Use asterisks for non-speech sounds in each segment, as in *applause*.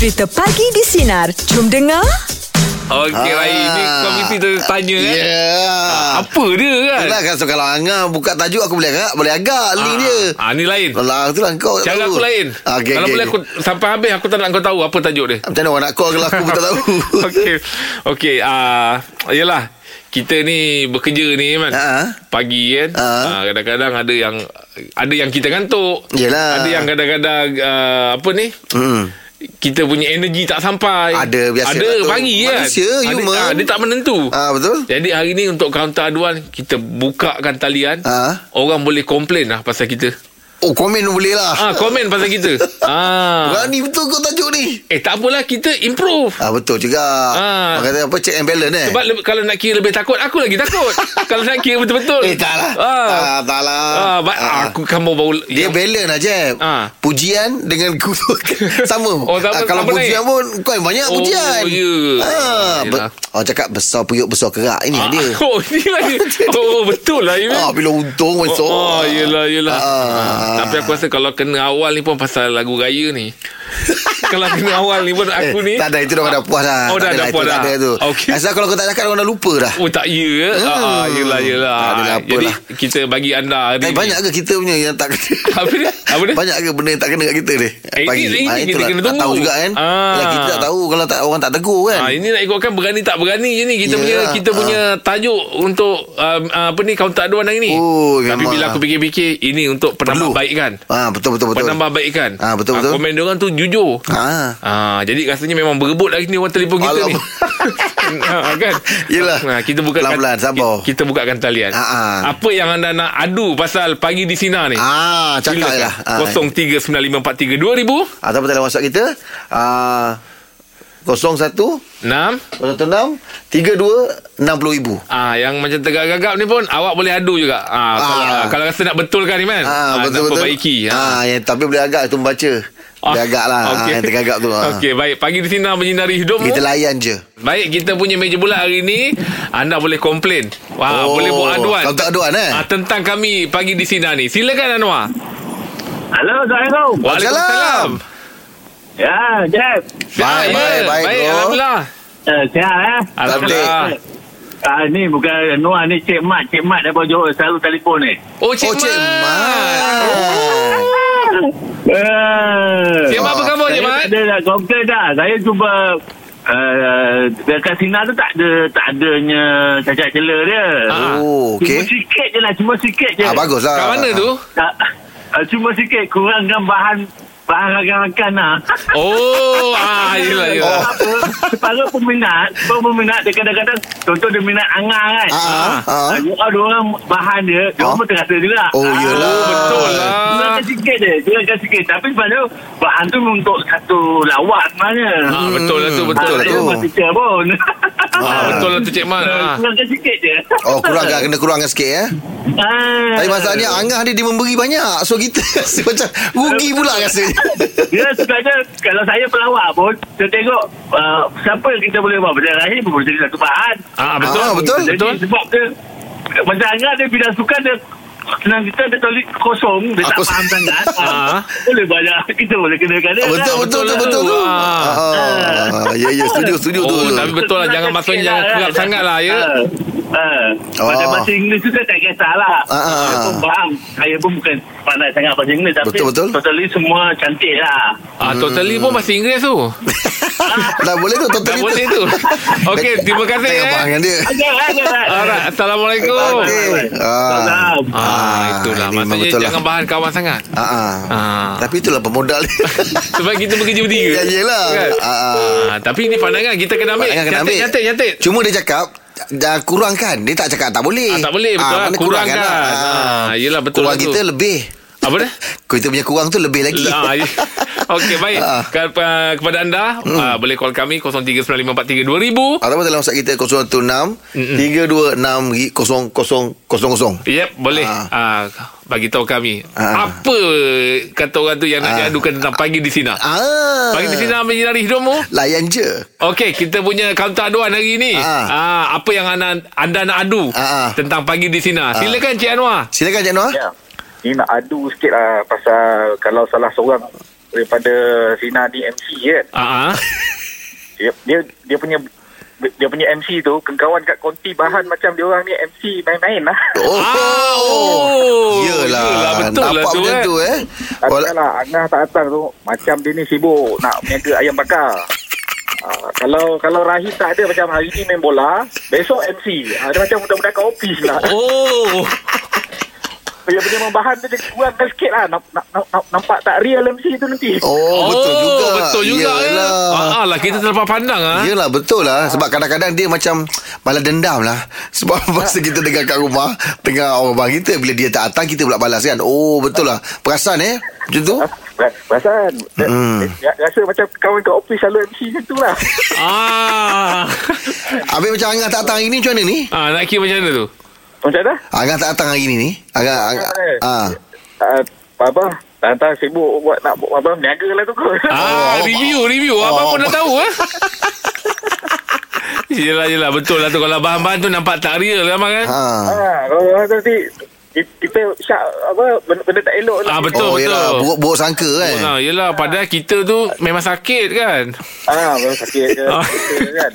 Cerita Pagi di Sinar. Jom dengar. Okey, Ah. ah. Ini komiti tu tanya Ya. kan. Yeah. Apa dia kan? Itulah kan so, kalau Angah buka tajuk aku boleh agak boleh agak link dia. Ah, ni lain. Alah itulah kau Cara tahu. aku lain. Ah, okay, Kalau okay, boleh okay. aku sampai habis aku tak nak kau tahu apa tajuk dia. Macam mana orang nak call kalau aku pun tak tahu. *laughs* Okey. Okey, ah yalah. Kita ni bekerja ni kan. Ha. Pagi kan. Ha. Ah, kadang-kadang ada yang ada yang kita ngantuk. Yelah. Ada yang kadang-kadang ah, apa ni? Hmm. Kita punya energi tak sampai. Ada, biasa Ada pagi kan. Manusia, Ada- human. ah, dia tak menentu. Ah betul? Jadi hari ni untuk kaunter aduan kita bukakan talian. Ha. Orang boleh komplain lah pasal kita. Oh komen pun boleh lah. Ah komen pasal kita. *laughs* ah. Berani betul kau tajuk ni. Eh tak apalah kita improve. Ah betul juga. Ah. Orang kata apa check and balance eh. Sebab le- kalau nak kira lebih takut Aku lagi takut *laughs* Kalau nak kira betul-betul eh tak lah. ah. Ah, tak lah. Ah, ba- Ah. Aku kamu baru Dia balance aja. Ah. Pujian dengan kutuk *laughs* sama. Oh, sama- Ah, kalau sama pujian naik. pun kau yang banyak Oh, pujian. ya. Ah, Yelah. be- orang cakap besar puyuk besar kerak ini dia. Oh ni lagi Oh betul lah Imin. Ah, bila untung. Oh, oh yelah yelah Ah. ah. Tapi aku rasa Kalau kena awal ni pun Pasal lagu raya ni *laughs* *laughs* Kalau kena awal ni pun Aku Eh, ni Tak ada itu dah dah puas dah. Oh, dah- Tak dah ada, puas dah. Tak ada tu. Okey. Asal kalau kau tak cakap orang dah lupa dah. Oh tak ya hmm. ah, Yelah yelah Tak adalah apa Jadi lah. kita bagi anda hari Eh, ni. banyak ke kita punya yang tak kena? *laughs* Apa dia? Apa dia? Banyak ke benda yang tak kena kat kita ni? Eh, ini- ini Ah, kita itulah. kena Tak tunggu. tahu juga kan. Ah. Yalah, kita tak tahu kalau tak orang tak tegur kan. Ah, ini nak ikutkan berani tak berani je ni kita Yelah. punya kita punya tajuk untuk um, apa ni kaunter aduan hari ni. Oh, Tapi memang. bila aku fikir-fikir ini untuk penambahbaikan. Ah, betul betul betul. Penambahbaikan. Ah, betul, betul. komen dia orang tu jujur. Ah. Ah, jadi rasanya memang berebut hari ni orang telefon kita ni. ha, *laughs* kan? Yelah. Nah, kita buka Pelan-pelan, sabar. Kita bukakan talian. Ah, ah. Apa yang anda nak adu pasal pagi di sini ni? Ah, cakap Silakan. lah. Ah. 0395432000 Ataupun dalam WhatsApp kita ah 01 6 06 32 60 ribu. Ah, yang macam tegak-gagap ni pun awak boleh adu juga. Ah, kalau, Ah. kalau rasa nak betulkan ni kan. Ah, betul nak betul. perbaiki. Ah, yang tapi boleh agak tu membaca. Boleh agak lah. Ah, yang tergagap tu. Ah. Okey, baik. Pagi di sini menyinari hidupmu. Kita layan je. Baik, kita punya meja bulat hari ni anda boleh komplain. Wah, Oh, boleh buat aduan. kau tak aduan, eh? Ah, tentang kami pagi di sini ni. Silakan Anwar. Halo, Assalamualaikum. Waalaikumsalam. Ya, Jeb. Baik, Ya, baik, baik, baik, bro. alhamdulillah. Uh, sihat eh? Alhamdulillah. Ah, ni bukan Noah ni Cik Mat. Cik Mat daripada Johor selalu telefon ni. Oh, Cik Oh, Cik Mat. Mat. Uh, Cik Mat apa khabar, Cik Mat? tak ada nak komplain dah. Saya cuba Uh, dekat Sina tu tak ada tak adanya cacat cela dia. Ah. Oh, Cuma okey. sikit je lah, cuma sikit je. Ah, baguslah. Kat mana tu? Tak, uh, cuma sikit kurangkan bahan rakan-rakan lah. Oh, ah, yelah, *laughs* yelah. Apa, Para peminat Para peminat dia kadang-kadang Contoh dia minat Angah kan Ah, ah. Ah, Dia ada orang bahan dia Dia Ah. orang pun terasa juga Oh, yelah. Oh, betul lah. Kurangkan sikit je Kurangkan sikit Tapi sebenarnya Bahan tu untuk satu lawak sebenarnya Ah, betul lah tu, betul Betul lah tu. Teacher pun Ah, betul lah tu Cik Mat. Ah. Kurangkan sikit je Oh, kurangkan kena kurangkan sikit ya. Ah. Tapi masalahnya Angah dia, dia memberi banyak. So kita *laughs* rasa macam rugi pula rasanya. Dia sebenarnya Kalau saya pelawak pun Saya tengok uh, Siapa yang kita boleh buat Macam Rahim boleh jadi satu bahan Ah, betul. Ah, betul. Jadi Betul. sebab dia Macam Angah dia bila suka dia Senang kita dia tolik kosong Dia *laughs* Ah, tak kosong. faham sangat Ah. Boleh banyak Kita boleh kenakan dia Ah, betul, kan? betul, betul, lah betul, tu. tu. Ah. Ah, ya, ya, setuju, setuju tu. Oh, tapi betul lah. Jangan maksudnya jangan kerap sangat lah, ya. Uh, pada Oh. bahasa Inggeris tu saya tak kisahlah. Ah, ah, Saya ah. pun faham. Saya pun bukan pandai sangat bahasa Inggeris. Tapi Betul, betul. totally semua cantik lah. Ah, totally pun bahasa Inggeris tu. *laughs* *laughs* Dah boleh tu, Tak total itu. boleh tu. Okey, terima kasih eh. dengan dia. Alright, Assalamualaikum. Ah. Salam. Ah, Ah, itulah. Maksudnya betul lah. jangan bahan kawan sangat. Ah, ah. Ah. Tapi itulah pemodal. *laughs* Sebab kita bekerja bertiga. Ya, yelah. Kan? Ah, ah. Ah, tapi ini pandangan kita kena ambil. Pandangan kena Nyatik, ambil. nyatik, nyatik. Cuma dia cakap dah kurangkan. Dia tak cakap tak boleh. Ah, tak boleh, betul lah. mana Kurangkan. lah. Ah, yelah, betul Kurang lah kita lebih. Apa dia? Kita punya kurang tu lebih lagi. Ya. *laughs* Okey, baik. Ah. Ke- uh, kepada anda, uh, boleh call kami 0395432000. Ataupun dalam WhatsApp kita 016 326 0000. Yep, boleh. Ah. Ah. bagi tahu kami. Ah. Apa kata orang tu yang nak Ah. diadukan tentang pagi di sini? Ah. Pagi di sini menyinari hidupmu. Layan je. Okey, kita punya kaunter aduan hari ni. Ah. Ah, apa yang anda, anda nak adu Ah, ah. tentang pagi di sini? Silakan Cik Anwar. Silakan Cik Noah. Ya. Ni nak adu sikit lah pasal kalau salah seorang daripada Sina ni MC kan. Ah, ah. *laughs* Dia dia, dia punya dia punya MC tu kawan kat konti bahan macam dia orang ni MC main-main lah. *laughs* Oh, Ah, oh. Yelah, betul lah nampak tu, macam kan? tu eh. Wala- lah Angah tak datang tu macam dia ni sibuk nak niaga ayam bakar. Uh, kalau kalau Rahim tak ada macam hari ni main bola, besok MC. Uh, dia macam budak-budak kat office lah. Oh. *laughs* Dia punya membahan tu dia kurangkan sikit lah. Namp, namp, namp, nampak tak real MC tu nanti. Oh, betul juga. Betul juga. Yelah. Ya. Ah, lah kita terlepas pandang ah. Yelah betul lah Sebab kadang-kadang dia macam Balas dendam lah Sebab *laughs* masa kita dengar kat rumah Tengah orang abang kita Bila dia tak datang Kita pula balas kan Oh betul lah Perasan eh Macam tu Perasan Hmm. hmm. Rasa macam kawan kat office Selalu MC macam tu lah Ah. Habis macam Angah tak datang hari ni Macam mana ni ah, nak kira macam mana tu? Macam mana? Angah tak datang hari ni ni Angah ah. Uh, apa Tak sibuk buat nak buat apa Niaga lah tu kot Ah, *laughs* review, review. Abang pun dah tahu eh. *laughs* Yelah, yelah. Betul lah tu. Kalau bahan-bahan tu nampak tak real kan, Abang kan? ha. Ah, kalau orang tu nanti kita syak apa benda, benda tak elok lah. Ah, betul, Oh betul. yelah Buruk-buruk sangka kan Ah, yelah, padahal kita tu memang sakit kan? Ah, baru sakit *laughs* ke. Ah. betul kan.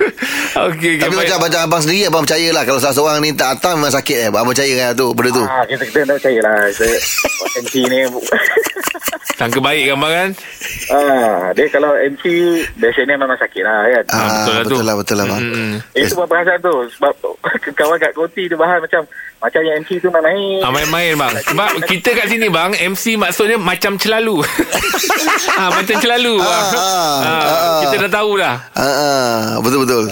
*laughs* Okey, okay, Tapi macam macam abang sendiri Abang percaya lah Kalau salah seorang ni tak datang Memang sakit eh Abang percaya kan tu Benda tu Ah, kita kita tak percaya lah. Kita MC *laughs* ni. Sangka baik kan, Abang kan? ah, dia kalau MC biasanya memang sakit lah kan. Ah, betul lah tu. betul lah Betul lah bang Hmm. Itu buat perasaan tu sebab *laughs* kawan kat koti tu bahan macam macam yang MC tu main-main. Ah, main-main bang Sebab kita kat sini bang MC maksudnya macam celalu *laughs* ah, Macam celalu Ah, ah, ah, ah, ah. Kita dah tahu dah Ah, ah, Betul-betul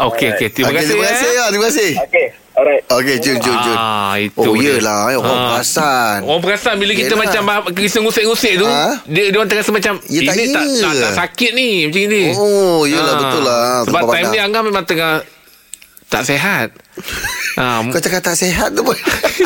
Okey okey Terima Okey, kasih Terima kasih eh. ya Terima kasih Okey. Alright. Okey Jun Jun Jun Ah, itu Oh dia. yelah eh, Orang Ah. perasan Orang perasan bila kita Yelah. macam bah- Kisah ngusik-ngusik tu Ha? Dia dia orang terasa macam Ya, tak Ini tak, ya. tak, tak sakit ni Macam ni Oh yelah Ah. betul lah Sebab time ni pandang. Angah memang tengah Tak sehat *laughs* ah, Kau cakap tak sihat tu pun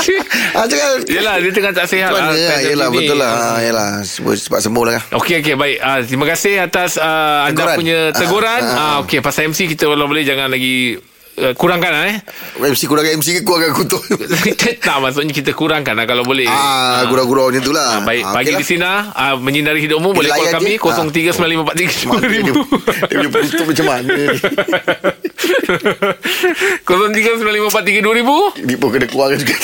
*laughs* ah, cakap Yelah dia tengah tak mana ah, lah time Yelah ni. betul lah Ah, Yelah Cepat cepat sembuh lah kan Okey okey baik. Uh, terima kasih atas uh, anda punya teguran. Ah, Ah, ah, ah. okey pasal MC kita kalau boleh jangan lagi uh, kurangkan lah, eh. MC kurangkan MC ke kurangkan kutuk *laughs* tak maksudnya kita kurangkan lah kalau boleh. Ah, gurau-gurau macam tu lah Ah, baik, Ah, pagi okey di sini uh, menyinari hidupmu boleh call kami je. Ah. Mak, dia, 0395432000. dia, dia punya macam mana 0395432000. Ni pun kena keluarkan juga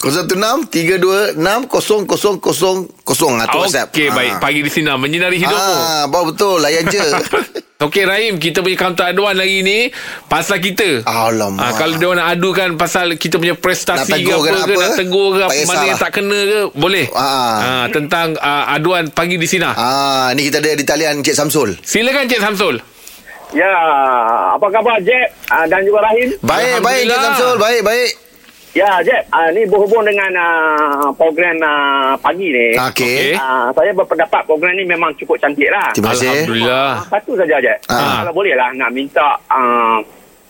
016 326 0000 Atau WhatsApp Okey baik, pagi di sini menyinari hidupmu. Ah, bawa betul layan je *laughs* Okey Rahim, kita punya counter aduan hari ni pasal kita. Alamak. Ah, kalau dia nak adukan pasal kita punya prestasi ke apa ke ke, apa, nak tegur ke apa, mana yang tak kena ke, boleh. Ah. Ah, tentang ah, aduan pagi di sini. Ah, ni kita ada di talian Cik Samsul. Silakan Cik Samsul. Ya, apa khabar Jeb uh, dan juga Rahim? Baik, baik Alhamdulillah. Samsul. Baik, baik. Ya, Jeb, uh, ni berhubung dengan uh, program uh, pagi ni. Okey. Okey. Uh, saya berpendapat program ni memang cukup cantik lah. Terima kasih. Alhamdulillah. Satu saja, Jeb. Ah. Kalau boleh lah nak minta... Uh,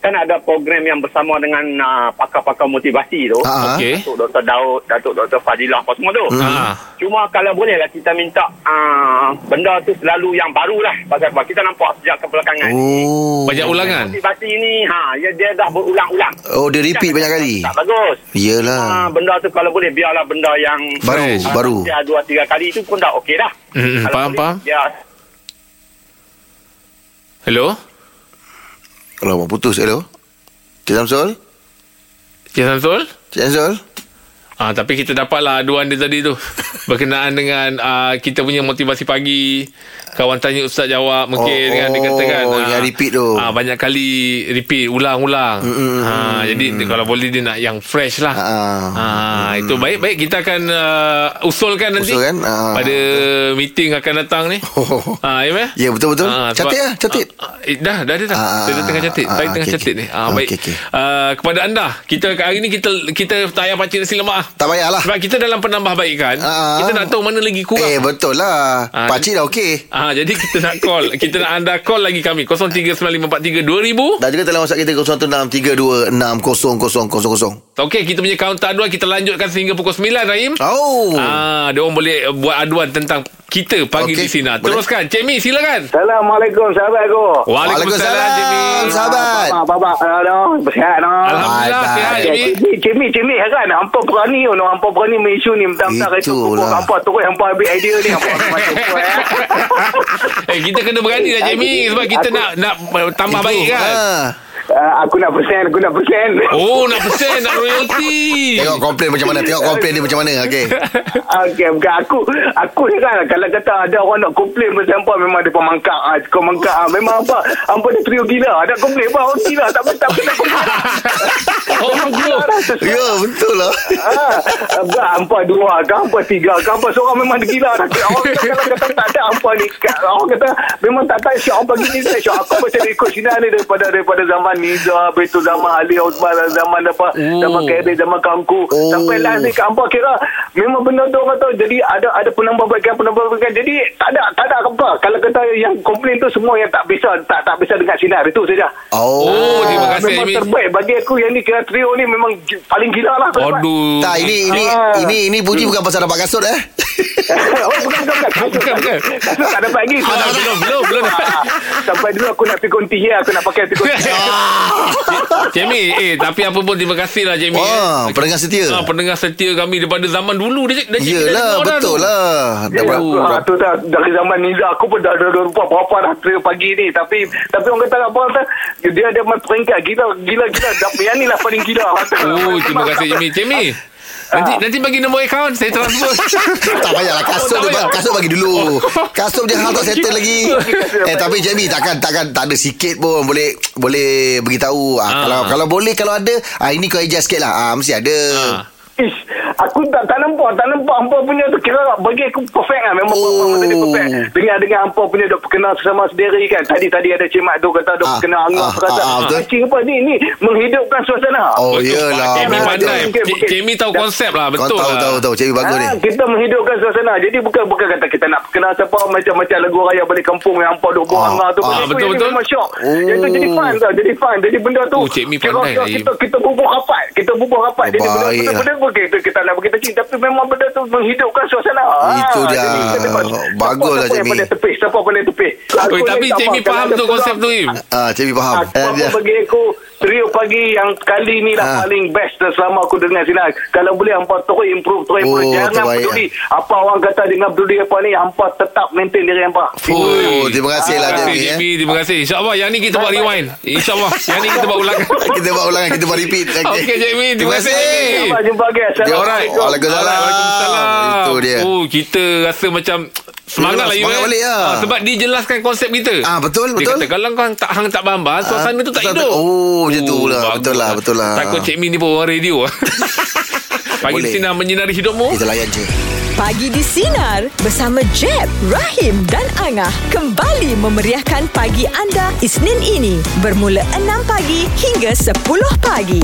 kan ada program yang bersama dengan uh, pakar-pakar motivasi tu. Ah, Okey. Datuk Dr. Daud, Datuk Dr. Fadilah apa semua tu. Hmm. Ah. Cuma kalau boleh lah kita minta uh, benda tu selalu yang baru lah. Pasal apa? Kita nampak sejak kebelakangan. Oh. Banyak ulangan. Motivasi ni ha dia, dia dah berulang-ulang. Oh, dia repeat banyak kali. Tak bagus. Iyalah. benda tu kalau boleh biarlah benda yang Baru. Ah, baru. Dia dua tiga kali tu pun dah okey dah. Hmm, Kalau faham, boleh, faham. Dia Hello? Alamak, putus. Hello? Cik Samsul? Cik Samsul? Cik Samsul? Ah, tapi kita dapatlah aduan dia tadi tu *laughs* berkenaan dengan ah, kita punya motivasi pagi. Kawan tanya ustaz jawab mungkin Oh, kan dia kata kan. oh, yang repeat tu. Ah, banyak kali repeat ulang-ulang. Mm, mm, ah, jadi dia, kalau boleh dia nak yang fresh lah. Ah. Ah, itu baik baik kita akan uh, usulkan nanti Usulkan, ah. pada meeting akan datang ni. *laughs* Oh. Ah, ya meh? Ya, betul-betul. Ah, lah, catat. Ah, eh, dah, dah, dah. dah. Ah, dah tengah catat. ah, Saya tengah okey, catat okey. ni. Ah, baik. Okey, okey. Ah, kepada anda, kita hari ni kita kita tak payah pakcik nasi lemak. ah. Tak payahlah. Sebab kita dalam penambahbaikan, Ah. kita nak tahu mana lagi kurang. Eh, betul lah. Ah, Pakcik dah okey. Ah, Ah, jadi kita nak call. *laughs* kita nak anda call lagi kami 0395432000. Dan juga dalam WhatsApp kita 0163260000. Okey, kita punya kaunter aduan kita lanjutkan sehingga pukul 9 Rahim. Oh. Ah, dia orang boleh buat aduan tentang kita pagi Okey, di sini. Teruskan. Cik Mi, silakan. Assalamualaikum sahabat aku. Waalaikumsalam, Cik Mi. Sahabat. Apa apa ada bersihat no. Alhamdulillah, sihat. Cik Mi. Cik Mi, Cik Mi kan Hampa berani know. Hampa berani mengisu ni Mentang-mentang itu Itulah. Hampa terus Hampa ambil idea ni Hampa macam tu eh. *laughs* Eh, kita kena berani lah, Mi. Sebab kita nak nak tambah baik kan. Ah. Uh, aku nak persen Aku nak persen Oh, nak persen, nak royalty. Tengok komplain macam mana Tengok komplain dia macam mana Okey Okey, bukan aku aku ni kan kalau kata ada orang nak komplain pasal hampa memang dia pemangkak ah, kau mangkak ah. memang apa hampa dia trio gila ada komplain apa oh gila tak tak tak tak Oh, bro. Ya betul lah Ah, Abang, hampa dua ke hampa tiga ke hampa seorang memang dia gila dah. Orang kata kalau kata tak ada hampa ni orang kata memang tak tahu syok hampa gini syok aku macam ikut sini ni daripada daripada zaman Niza betul zaman Ali Osman zaman apa zaman Khairi zaman Kangku Oh. sampai last ni hampa kira memang benda tu orang tahu jadi ada ada penambahbaikan penambahbaikan jadi tak ada tak ada apa kalau kata yang komplain tu semua yang tak bisa tak tak bisa dengar sinar itu saja Oh, Oh, terima kasih, memang Amin. terbaik bagi aku yang ni kira trio ni memang paling gila lah Aduh. Tak ini ini Ah. ini ini puji bukan pasal dapat kasut eh. Oh, bukan, bukan, bukan. Bukan, bukan. Tak dapat lagi. Ah, belum, belum, belum. Ah, Sampai dulu aku nak pergi konti ya. Aku nak pakai pergi konti. Cik Mi, eh tapi apa pun terima kasih lah Mi. Wah, eh. pendengar setia. Ah, pendengar setia kami daripada zaman dulu dia dah cik Yelah betul lah. Dah berapa? Oh, ha, tu dah dari zaman Niza aku pun dah dah lupa berapa dah trio pagi ni tapi tapi orang kata apa kata dia ada peringkat gila gila gila dah yang ni lah paling gila Oh, terima *laughs* kasih Cik Mi. Cik Mi. Nanti nanti bagi nombor akaun saya transfer. *laughs* tak payahlah kasut Oh, tak payah. kasut bagi dulu. Kasut je hal tak *laughs* settle lagi. eh tapi Jamie takkan takkan tak ada sikit pun boleh boleh beritahu. Ah, Ah. kalau kalau boleh kalau ada ah ini kau adjust sikit lah. Ah mesti ada. Ah. Ish, aku tak tak nampak, tak nampak hampa punya tu kira bagi aku perfect lah. Memang Oh. oh. tadi perfect. Dengan dengan hampa punya dok kenal sesama sendiri kan. Tadi tadi ada Cik Mak tu kata dok Ah, kenal Angah ah, kata. ah, ah. Cik apa ni ni menghidupkan suasana. Oh Betul, iyalah. Cik pandai. Cik. Cik Mi tahu konsep lah. Betul tahu lah. tahu tahu Jamie bagus ni. Ah, kita menghidupkan suasana. Jadi bukan bukan kata kita nak kenal siapa macam-macam lagu raya balik kampung yang hampa duk buang Ah, tu. ah, betul, betul. Memang syok. Oh. Yang tu jadi fun tau. Jadi fun. Jadi benda tu. Oh, Cik Mi pandai lah, Kita, kita bubuh rapat. Kita bubuh rapat. Oh, Jadi benda kita, kita nak bagi kecil. Tapi memang benda tu menghidupkan suasana. Itu Ah, dia. jadi Bagus lah, siapa Cik yang Mi. pandai tepis. Siapa pandai tepis. Aku Oi, ni tapi tak Cik Mi kalau faham tu konsep tu Im. Ah Jamie faham. Ah, Eh, bagi aku trio pagi yang kali ni lah Ah. paling best dah selama aku dengar sini. Kalau boleh hampa terus improve, terus improve. Oh, Jangan terbaik, peduli apa orang kata dengan peduli apa ni, hampa tetap maintain diri hampa. Oh, terima kasih lah Terima kasih Jamie. Cik eh. Mi. Terima kasih. InsyaAllah yang ni kita buat rewind. InsyaAllah. Yang ni kita buat ulang. *laughs* Kita buat ulangan Kita buat repeat *laughs* Okey Cik Mi. Terima kasih. Sampai jumpa lagi. Alright. Assalamualaikum. Waalaikumsalam. Waalaikumsalam. Itu dia. Oh, kita rasa macam semangat lah Semangat eh. balik lah. Ah, sebab dia jelaskan konsep kita. Ah, betul, Dia betul. kata kalau kau tak hang tak bamba, suasana tu tak hidup. oh, macam tu lah. bagus Betul lah, betul lah. Takut Cik Mi ni pun orang radio. *laughs* Pagi Boleh. di sini menyinari hidupmu. Kita layan je Pagi di Sinar bersama Jeb, Rahim dan Angah kembali memeriahkan pagi anda Isnin ini bermula 6 pagi hingga 10 pagi.